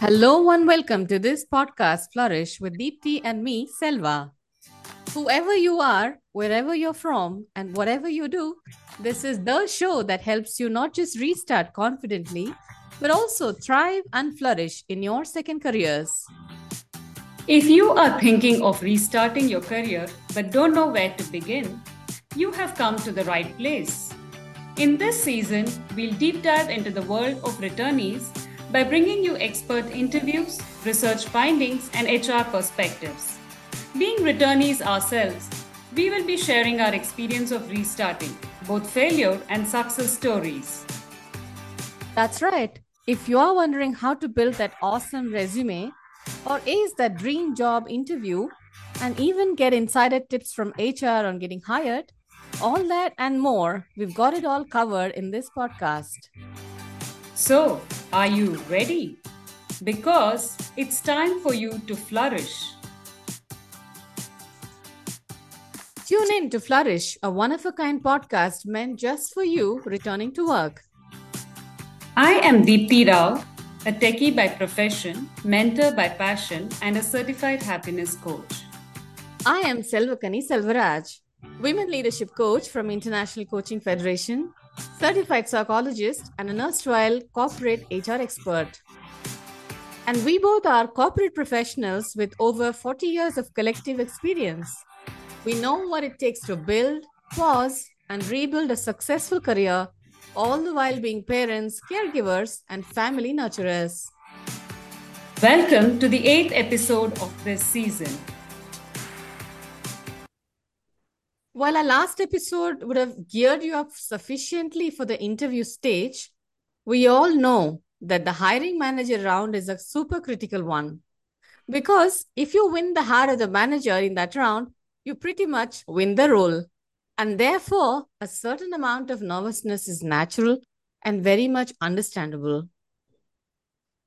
Hello and welcome to this podcast, Flourish, with Deepthi and me, Selva. Whoever you are, wherever you're from, and whatever you do, this is the show that helps you not just restart confidently, but also thrive and flourish in your second careers. If you are thinking of restarting your career but don't know where to begin, you have come to the right place. In this season, we'll deep dive into the world of returnees by bringing you expert interviews, research findings, and HR perspectives. Being returnees ourselves, we will be sharing our experience of restarting, both failure and success stories. That's right. If you are wondering how to build that awesome resume or ace that dream job interview and even get insider tips from HR on getting hired, all that and more, we've got it all covered in this podcast. So, are you ready? Because it's time for you to flourish. Tune in to Flourish, a one of a kind podcast meant just for you returning to work. I am Deepthi Rao, a techie by profession, mentor by passion, and a certified happiness coach. I am Selvakani Selvaraj, women leadership coach from International Coaching Federation, certified psychologist, and an erstwhile corporate HR expert. And we both are corporate professionals with over 40 years of collective experience. We know what it takes to build, pause, and rebuild a successful career, all the while being parents, caregivers, and family nurturers. Welcome to the eighth episode of this season. While our last episode would have geared you up sufficiently for the interview stage, we all know that the hiring manager round is a super critical one. Because if you win the heart of the manager in that round, you pretty much win the role. And therefore, a certain amount of nervousness is natural and very much understandable.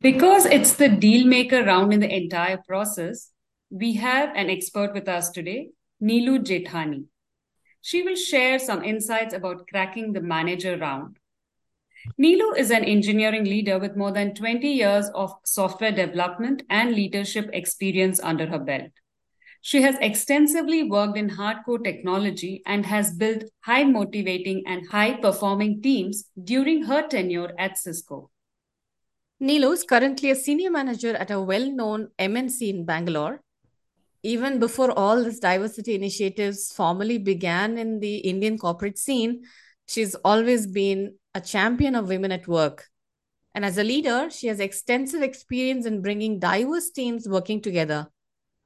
Because it's the deal maker round in the entire process, we have an expert with us today, Neelu Jethani. She will share some insights about cracking the manager round. Neelu is an engineering leader with more than 20 years of software development and leadership experience under her belt. She has extensively worked in hardcore technology and has built high motivating and high performing teams during her tenure at Cisco. Neelu is currently a senior manager at a well known MNC in Bangalore. Even before all these diversity initiatives formally began in the Indian corporate scene, she's always been a champion of women at work. And as a leader, she has extensive experience in bringing diverse teams working together.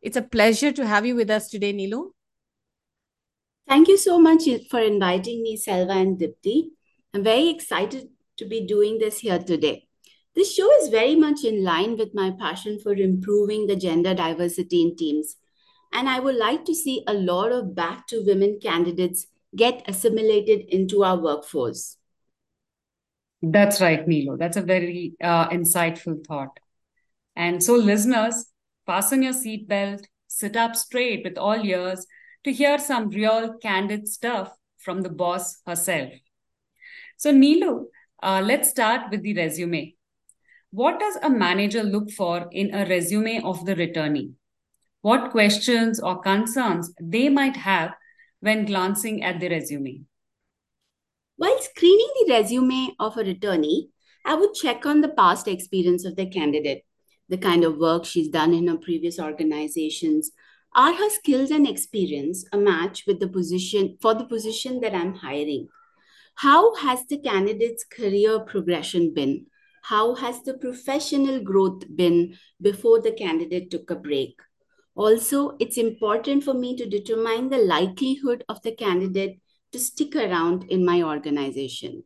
It's a pleasure to have you with us today, Neelu. Thank you so much for inviting me, Selva and Deepthi. I'm very excited to be doing this here today. This show is very much in line with my passion for improving the gender diversity in teams. And I would like to see a lot of back to women candidates get assimilated into our workforce. That's right, Neelu. That's a very uh, insightful thought. And so, listeners, fasten your seatbelt, sit up straight with all ears to hear some real candid stuff from the boss herself. So, Neelu, uh, let's start with the resume. What does a manager look for in a resume of the returnee? What questions or concerns they might have when glancing at the resume? While screening the resume of a returnee, I would check on the past experience of the candidate, the kind of work she's done in her previous organizations. Are her skills and experience a match with the position for the position that I'm hiring? How has the candidate's career progression been? How has the professional growth been before the candidate took a break? Also, it's important for me to determine the likelihood of the candidate to stick around in my organization.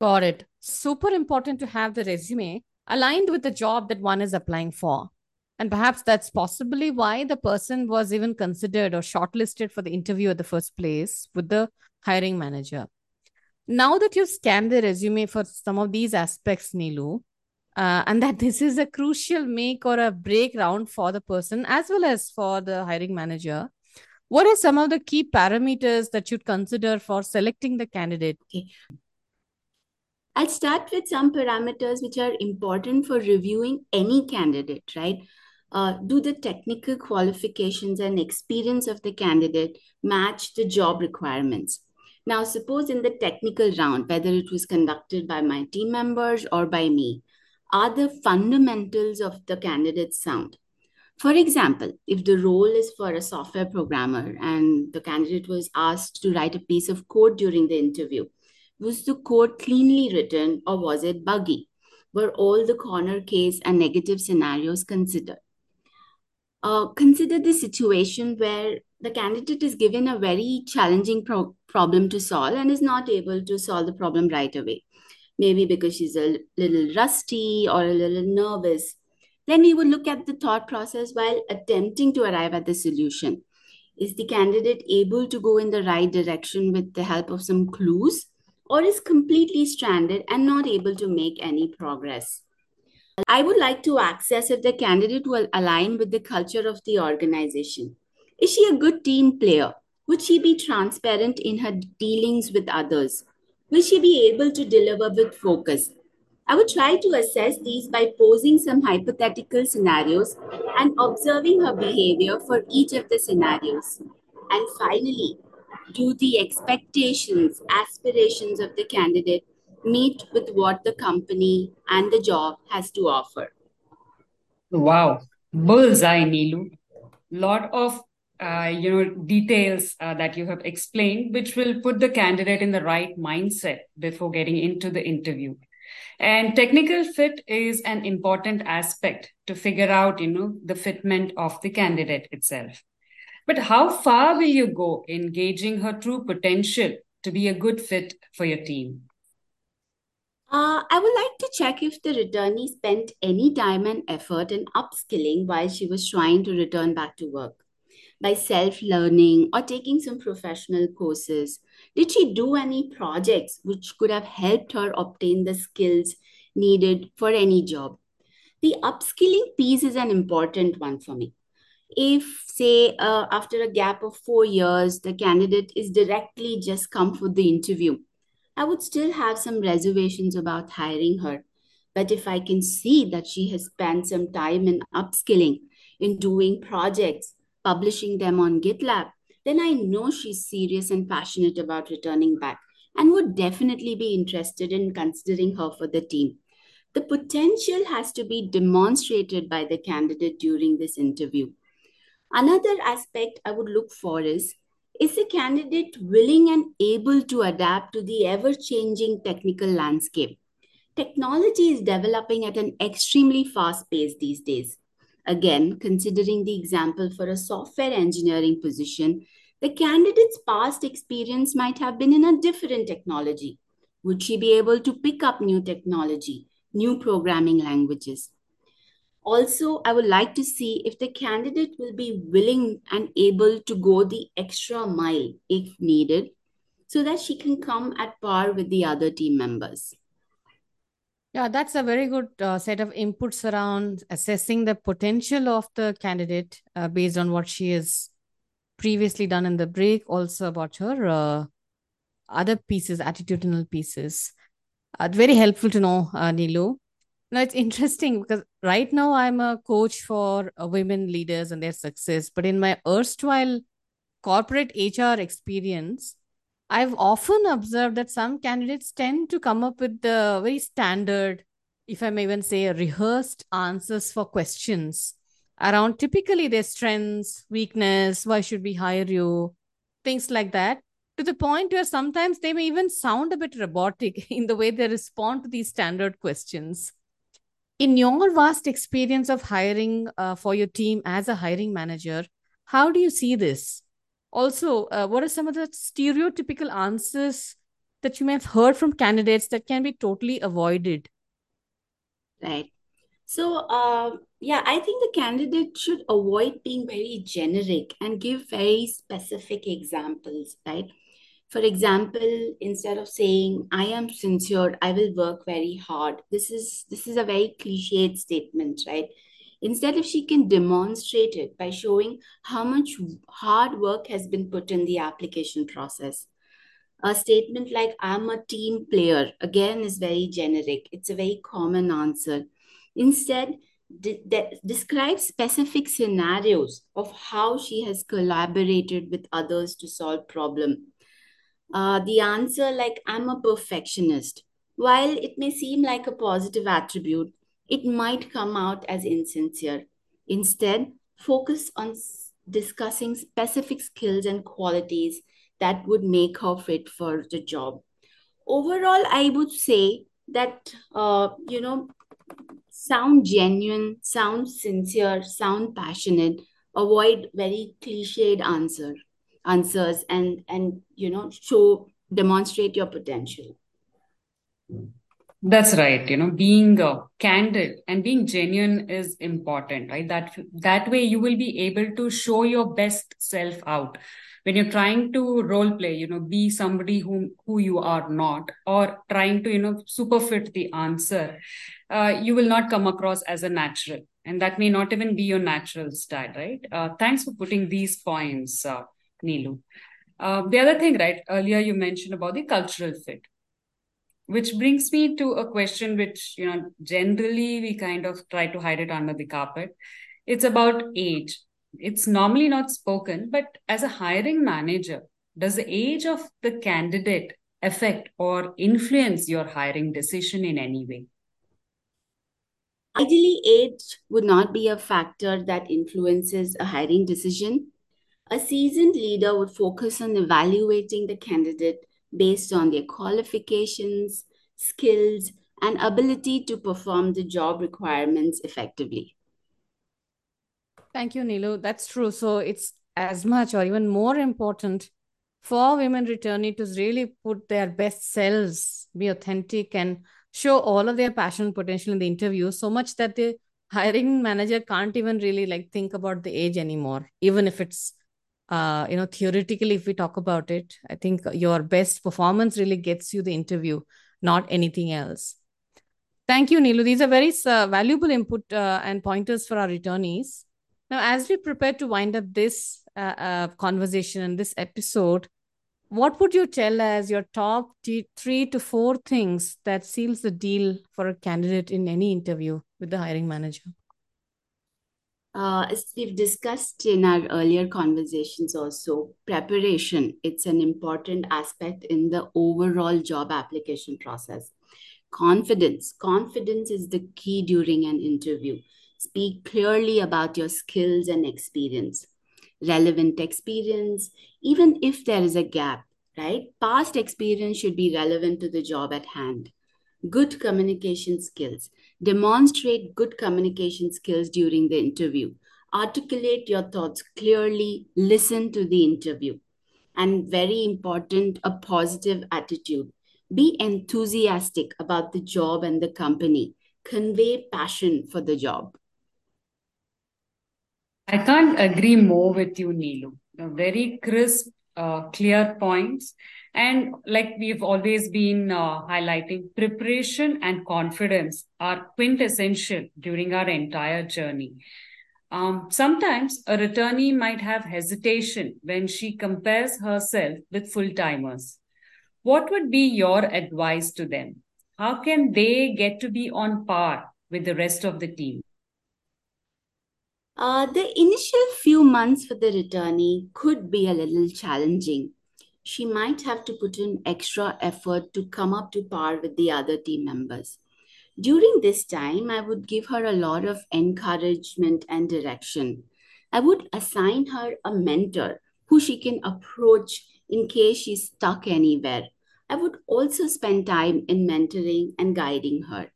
Got it. Super important to have the resume aligned with the job that one is applying for. And perhaps that's possibly why the person was even considered or shortlisted for the interview at the first place with the hiring manager. Now that you've scanned the resume for some of these aspects, Neelu, uh, and that this is a crucial make or a break round for the person as well as for the hiring manager, what are some of the key parameters that you'd consider for selecting the candidate? Okay. I'll start with some parameters which are important for reviewing any candidate, right? Uh, do the technical qualifications and experience of the candidate match the job requirements? Now, suppose in the technical round, whether it was conducted by my team members or by me, are the fundamentals of the candidate sound? For example, if the role is for a software programmer and the candidate was asked to write a piece of code during the interview, was the code cleanly written or was it buggy? Were all the corner case and negative scenarios considered? Uh, consider the situation where the candidate is given a very challenging pro- problem to solve and is not able to solve the problem right away. Maybe because she's a little rusty or a little nervous. Then we would look at the thought process while attempting to arrive at the solution. Is the candidate able to go in the right direction with the help of some clues, or is completely stranded and not able to make any progress? I would like to access if the candidate will align with the culture of the organization. Is she a good team player? Would she be transparent in her dealings with others? Will she be able to deliver with focus? I would try to assess these by posing some hypothetical scenarios and observing her behavior for each of the scenarios. And finally, do the expectations, aspirations of the candidate meet with what the company and the job has to offer? Wow, bullseye, Neelu. Lot of uh, you know details uh, that you have explained, which will put the candidate in the right mindset before getting into the interview. And technical fit is an important aspect to figure out, you know, the fitment of the candidate itself. But how far will you go in gauging her true potential to be a good fit for your team? Uh, I would like to check if the returnee spent any time and effort in upskilling while she was trying to return back to work by self learning or taking some professional courses? Did she do any projects which could have helped her obtain the skills needed for any job? The upskilling piece is an important one for me. If, say, uh, after a gap of four years, the candidate is directly just come for the interview, I would still have some reservations about hiring her. But if I can see that she has spent some time in upskilling, in doing projects, publishing them on GitLab, then I know she's serious and passionate about returning back and would definitely be interested in considering her for the team. The potential has to be demonstrated by the candidate during this interview. Another aspect I would look for is is the candidate willing and able to adapt to the ever changing technical landscape? Technology is developing at an extremely fast pace these days. Again, considering the example for a software engineering position, the candidate's past experience might have been in a different technology. Would she be able to pick up new technology, new programming languages? Also, I would like to see if the candidate will be willing and able to go the extra mile if needed so that she can come at par with the other team members. Yeah, that's a very good uh, set of inputs around assessing the potential of the candidate uh, based on what she has previously done in the break, also about her uh, other pieces, attitudinal pieces. Uh, very helpful to know, uh, Neelu. Now, it's interesting because right now I'm a coach for uh, women leaders and their success. But in my erstwhile corporate HR experience, I've often observed that some candidates tend to come up with the very standard, if I may even say, rehearsed answers for questions around typically their strengths, weakness, why should we hire you, things like that, to the point where sometimes they may even sound a bit robotic in the way they respond to these standard questions. In your vast experience of hiring uh, for your team as a hiring manager, how do you see this? Also uh, what are some of the stereotypical answers that you may have heard from candidates that can be totally avoided? Right. So uh, yeah i think the candidate should avoid being very generic and give very specific examples right? For example instead of saying i am sincere i will work very hard this is this is a very cliched statement right Instead, if she can demonstrate it by showing how much hard work has been put in the application process, A statement like, I'm a team player, again, is very generic. It's a very common answer. Instead, de- de- describe specific scenarios of how she has collaborated with others to solve problem. Uh, the answer, like, I'm a perfectionist. While it may seem like a positive attribute, it might come out as insincere. Instead, focus on discussing specific skills and qualities that would make her fit for the job. Overall, I would say that, uh, you know, sound genuine, sound sincere, sound passionate, avoid very cliched answer answers and and you know show demonstrate your potential That's right. You know, being uh, candid and being genuine is important, right? That that way you will be able to show your best self out when you're trying to role play. You know, be somebody who who you are not, or trying to you know super fit the answer. Uh, you will not come across as a natural, and that may not even be your natural style, right? Uh, thanks for putting these points, uh, Neelu. Uh, the other thing, right? Earlier you mentioned about the cultural fit which brings me to a question which you know generally we kind of try to hide it under the carpet. It's about age. It's normally not spoken but as a hiring manager does the age of the candidate affect or influence your hiring decision in any way? Ideally age would not be a factor that influences a hiring decision. A seasoned leader would focus on evaluating the candidate based on their qualifications, skills, and ability to perform the job requirements effectively. Thank you, Neelu. That's true. So it's as much or even more important for women returning to really put their best selves, be authentic, and show all of their passion potential in the interview so much that the hiring manager can't even really like think about the age anymore, even if it's uh, you know, theoretically, if we talk about it, I think your best performance really gets you the interview, not anything else. Thank you, Neelu. These are very uh, valuable input uh, and pointers for our returnees. Now, as we prepare to wind up this uh, uh conversation and this episode, what would you tell as your top t- three to four things that seals the deal for a candidate in any interview with the hiring manager? Uh, as we've discussed in our earlier conversations also, preparation, it's an important aspect in the overall job application process. Confidence, confidence is the key during an interview. Speak clearly about your skills and experience. Relevant experience, even if there is a gap, right? Past experience should be relevant to the job at hand good communication skills. Demonstrate good communication skills during the interview. Articulate your thoughts clearly. Listen to the interview. And very important, a positive attitude. Be enthusiastic about the job and the company. Convey passion for the job. I can't agree more with you, Neelu. Very crisp, uh, clear points. And like we've always been uh, highlighting, preparation and confidence are quintessential during our entire journey. Um, sometimes a returnee might have hesitation when she compares herself with full timers. What would be your advice to them? How can they get to be on par with the rest of the team? Uh, the initial few months for the returnee could be a little challenging she might have to put in extra effort to come up to par with the other team members. During this time, I would give her a lot of encouragement and direction. I would assign her a mentor who she can approach in case she's stuck anywhere. I would also spend time in mentoring and guiding her.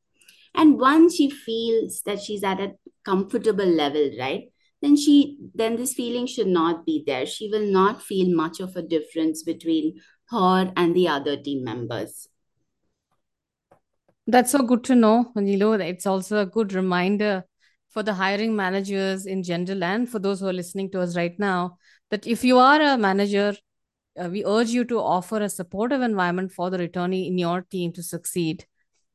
And once she feels that she's at a comfortable level, right, then she then this feeling should not be there. She will not feel much of a difference between her and the other team members. That's so good to know Neelu. it's also a good reminder for the hiring managers in general and for those who are listening to us right now that if you are a manager uh, we urge you to offer a supportive environment for the returnee in your team to succeed.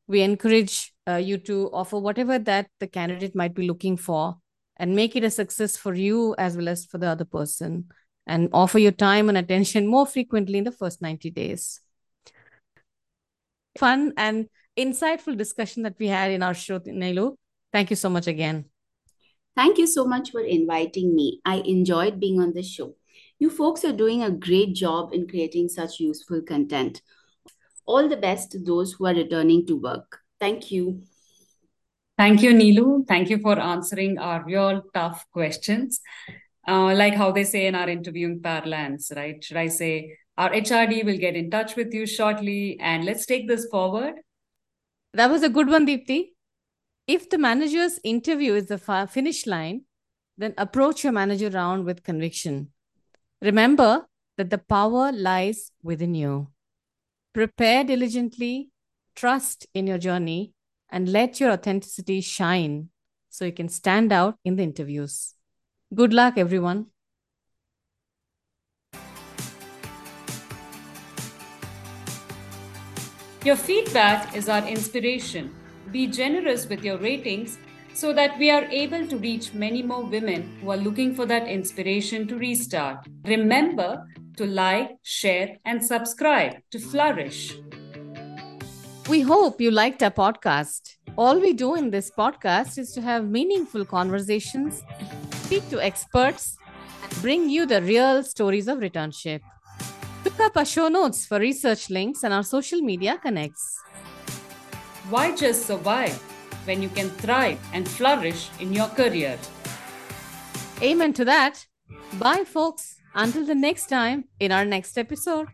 We encourage uh, you to offer whatever that the candidate might be looking for and make it a success for you as well as for the other person and offer your time and attention more frequently in the first 90 days. Fun and insightful discussion that we had in our show, Neelu. Thank you so much again. Thank you so much for inviting me. I enjoyed being on the show. You folks are doing a great job in creating such useful content. All the best to those who are returning to work. Thank you. Thank you, Neelu. Thank you for answering our real tough questions. Uh, like how they say in our interviewing parlance, right? Should I say, our HRD will get in touch with you shortly and let's take this forward? That was a good one, Deepthi. If the manager's interview is the finish line, then approach your manager round with conviction. Remember that the power lies within you. Prepare diligently, trust in your journey, and let your authenticity shine so you can stand out in the interviews. Good luck, everyone. Your feedback is our inspiration. Be generous with your ratings so that we are able to reach many more women who are looking for that inspiration to restart. Remember to like, share, and subscribe to Flourish. We hope you liked our podcast. All we do in this podcast is to have meaningful conversations, speak to experts, and bring you the real stories of returnship. Look up our show notes for research links and our social media connects. Why just survive when you can thrive and flourish in your career? Amen to that. Bye, folks. Until the next time in our next episode.